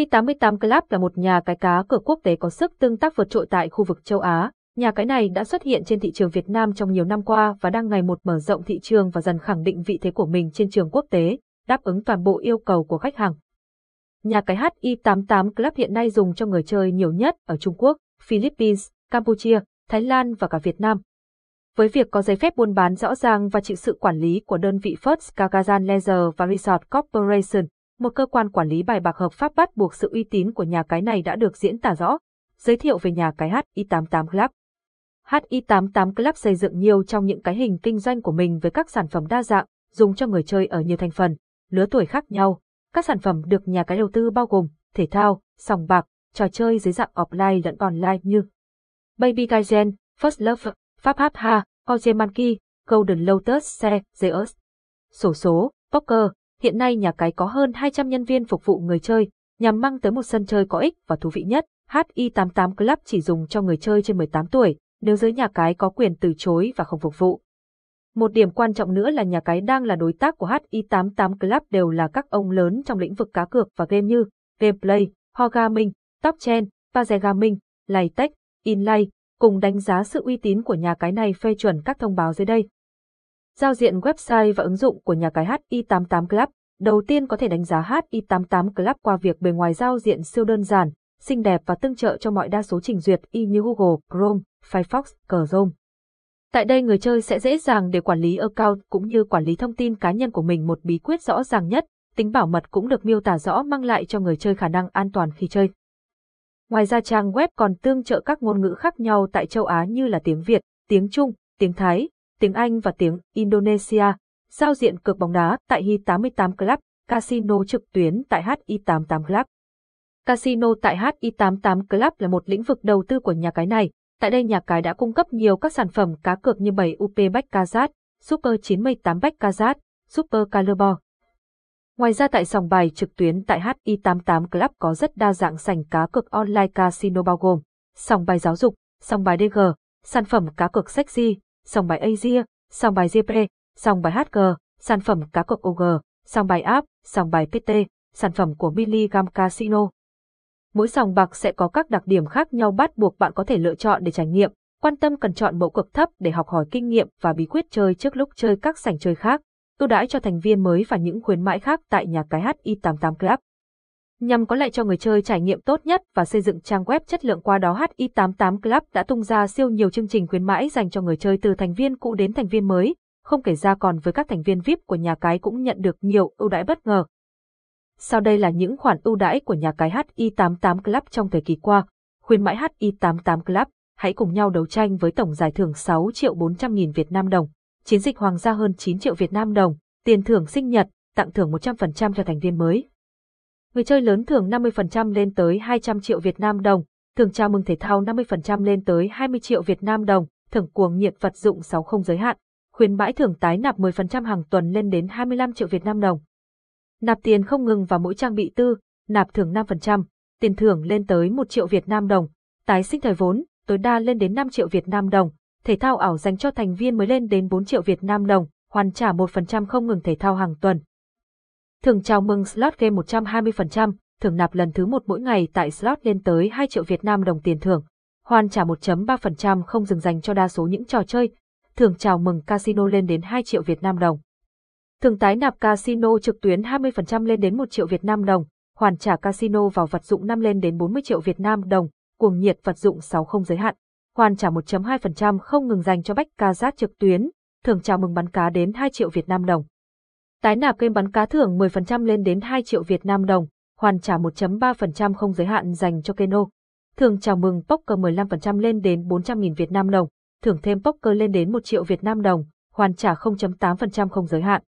Hi88 Club là một nhà cái cá cược quốc tế có sức tương tác vượt trội tại khu vực châu Á. Nhà cái này đã xuất hiện trên thị trường Việt Nam trong nhiều năm qua và đang ngày một mở rộng thị trường và dần khẳng định vị thế của mình trên trường quốc tế, đáp ứng toàn bộ yêu cầu của khách hàng. Nhà cái HI88 Club hiện nay dùng cho người chơi nhiều nhất ở Trung Quốc, Philippines, Campuchia, Thái Lan và cả Việt Nam. Với việc có giấy phép buôn bán rõ ràng và chịu sự quản lý của đơn vị First Kagazan Leisure và Resort Corporation, một cơ quan quản lý bài bạc hợp pháp bắt buộc sự uy tín của nhà cái này đã được diễn tả rõ. Giới thiệu về nhà cái HI88 Club. HI88 Club xây dựng nhiều trong những cái hình kinh doanh của mình với các sản phẩm đa dạng, dùng cho người chơi ở nhiều thành phần, lứa tuổi khác nhau. Các sản phẩm được nhà cái đầu tư bao gồm thể thao, sòng bạc, trò chơi dưới dạng offline lẫn online như Baby Gaiden, First Love, Pháp Hát Ha, Oje Monkey, Golden Lotus Xe, Zeus. Sổ số, poker, hiện nay nhà cái có hơn 200 nhân viên phục vụ người chơi, nhằm mang tới một sân chơi có ích và thú vị nhất. HI88 Club chỉ dùng cho người chơi trên 18 tuổi, nếu giới nhà cái có quyền từ chối và không phục vụ. Một điểm quan trọng nữa là nhà cái đang là đối tác của HI88 Club đều là các ông lớn trong lĩnh vực cá cược và game như Gameplay, Ho Gaming, Top Chen, Paze Gaming, Laytech, Inlay, cùng đánh giá sự uy tín của nhà cái này phê chuẩn các thông báo dưới đây. Giao diện website và ứng dụng của nhà cái HI88 Club. Đầu tiên có thể đánh giá HI88 Club qua việc bề ngoài giao diện siêu đơn giản, xinh đẹp và tương trợ cho mọi đa số trình duyệt y như Google, Chrome, Firefox, Chrome. Tại đây người chơi sẽ dễ dàng để quản lý account cũng như quản lý thông tin cá nhân của mình một bí quyết rõ ràng nhất, tính bảo mật cũng được miêu tả rõ mang lại cho người chơi khả năng an toàn khi chơi. Ngoài ra trang web còn tương trợ các ngôn ngữ khác nhau tại châu Á như là tiếng Việt, tiếng Trung, tiếng Thái, tiếng Anh và tiếng Indonesia. Giao diện cược bóng đá tại Hi88 Club, casino trực tuyến tại Hi88 Club. Casino tại Hi88 Club là một lĩnh vực đầu tư của nhà cái này. Tại đây nhà cái đã cung cấp nhiều các sản phẩm cá cược như 7 UP Bách Kazat, Super 98 Baccarat, Super colorball Ngoài ra tại sòng bài trực tuyến tại HI88 Club có rất đa dạng sảnh cá cược online casino bao gồm sòng bài giáo dục, sòng bài DG, sản phẩm cá cược sexy, sòng bài Asia, sòng bài GP, sòng bài HG, sản phẩm cá cược OG, sòng bài app, sòng bài PT, sản phẩm của Milligram Casino. Mỗi sòng bạc sẽ có các đặc điểm khác nhau bắt buộc bạn có thể lựa chọn để trải nghiệm, quan tâm cần chọn mẫu cực thấp để học hỏi kinh nghiệm và bí quyết chơi trước lúc chơi các sảnh chơi khác ưu đãi cho thành viên mới và những khuyến mãi khác tại nhà cái HI88 Club. Nhằm có lại cho người chơi trải nghiệm tốt nhất và xây dựng trang web chất lượng qua đó HI88 Club đã tung ra siêu nhiều chương trình khuyến mãi dành cho người chơi từ thành viên cũ đến thành viên mới, không kể ra còn với các thành viên VIP của nhà cái cũng nhận được nhiều ưu đãi bất ngờ. Sau đây là những khoản ưu đãi của nhà cái HI88 Club trong thời kỳ qua. Khuyến mãi HI88 Club, hãy cùng nhau đấu tranh với tổng giải thưởng 6 triệu 400 nghìn Việt Nam đồng chiến dịch hoàng gia hơn 9 triệu Việt Nam đồng, tiền thưởng sinh nhật, tặng thưởng 100% cho thành viên mới. Người chơi lớn thưởng 50% lên tới 200 triệu Việt Nam đồng, thưởng chào mừng thể thao 50% lên tới 20 triệu Việt Nam đồng, thưởng cuồng nhiệt vật dụng 60 giới hạn, khuyến mãi thưởng tái nạp 10% hàng tuần lên đến 25 triệu Việt Nam đồng. Nạp tiền không ngừng vào mỗi trang bị tư, nạp thưởng 5%, tiền thưởng lên tới 1 triệu Việt Nam đồng, tái sinh thời vốn, tối đa lên đến 5 triệu Việt Nam đồng, thể thao ảo dành cho thành viên mới lên đến 4 triệu Việt Nam đồng, hoàn trả 1% không ngừng thể thao hàng tuần. Thưởng chào mừng slot game 120%, thưởng nạp lần thứ một mỗi ngày tại slot lên tới 2 triệu Việt Nam đồng tiền thưởng, hoàn trả 1.3% không dừng dành cho đa số những trò chơi, thưởng chào mừng casino lên đến 2 triệu Việt Nam đồng. Thưởng tái nạp casino trực tuyến 20% lên đến 1 triệu Việt Nam đồng, hoàn trả casino vào vật dụng 5 lên đến 40 triệu Việt Nam đồng, cuồng nhiệt vật dụng 6 không giới hạn. Hoàn trả 1.2% không ngừng dành cho bách ca giác trực tuyến, thưởng chào mừng bắn cá đến 2 triệu Việt Nam đồng. Tái nạp game bắn cá thưởng 10% lên đến 2 triệu Việt Nam đồng, hoàn trả 1.3% không giới hạn dành cho Keno. Thưởng chào mừng poker 15% lên đến 400.000 Việt Nam đồng, thưởng thêm poker lên đến 1 triệu Việt Nam đồng, hoàn trả 0.8% không giới hạn.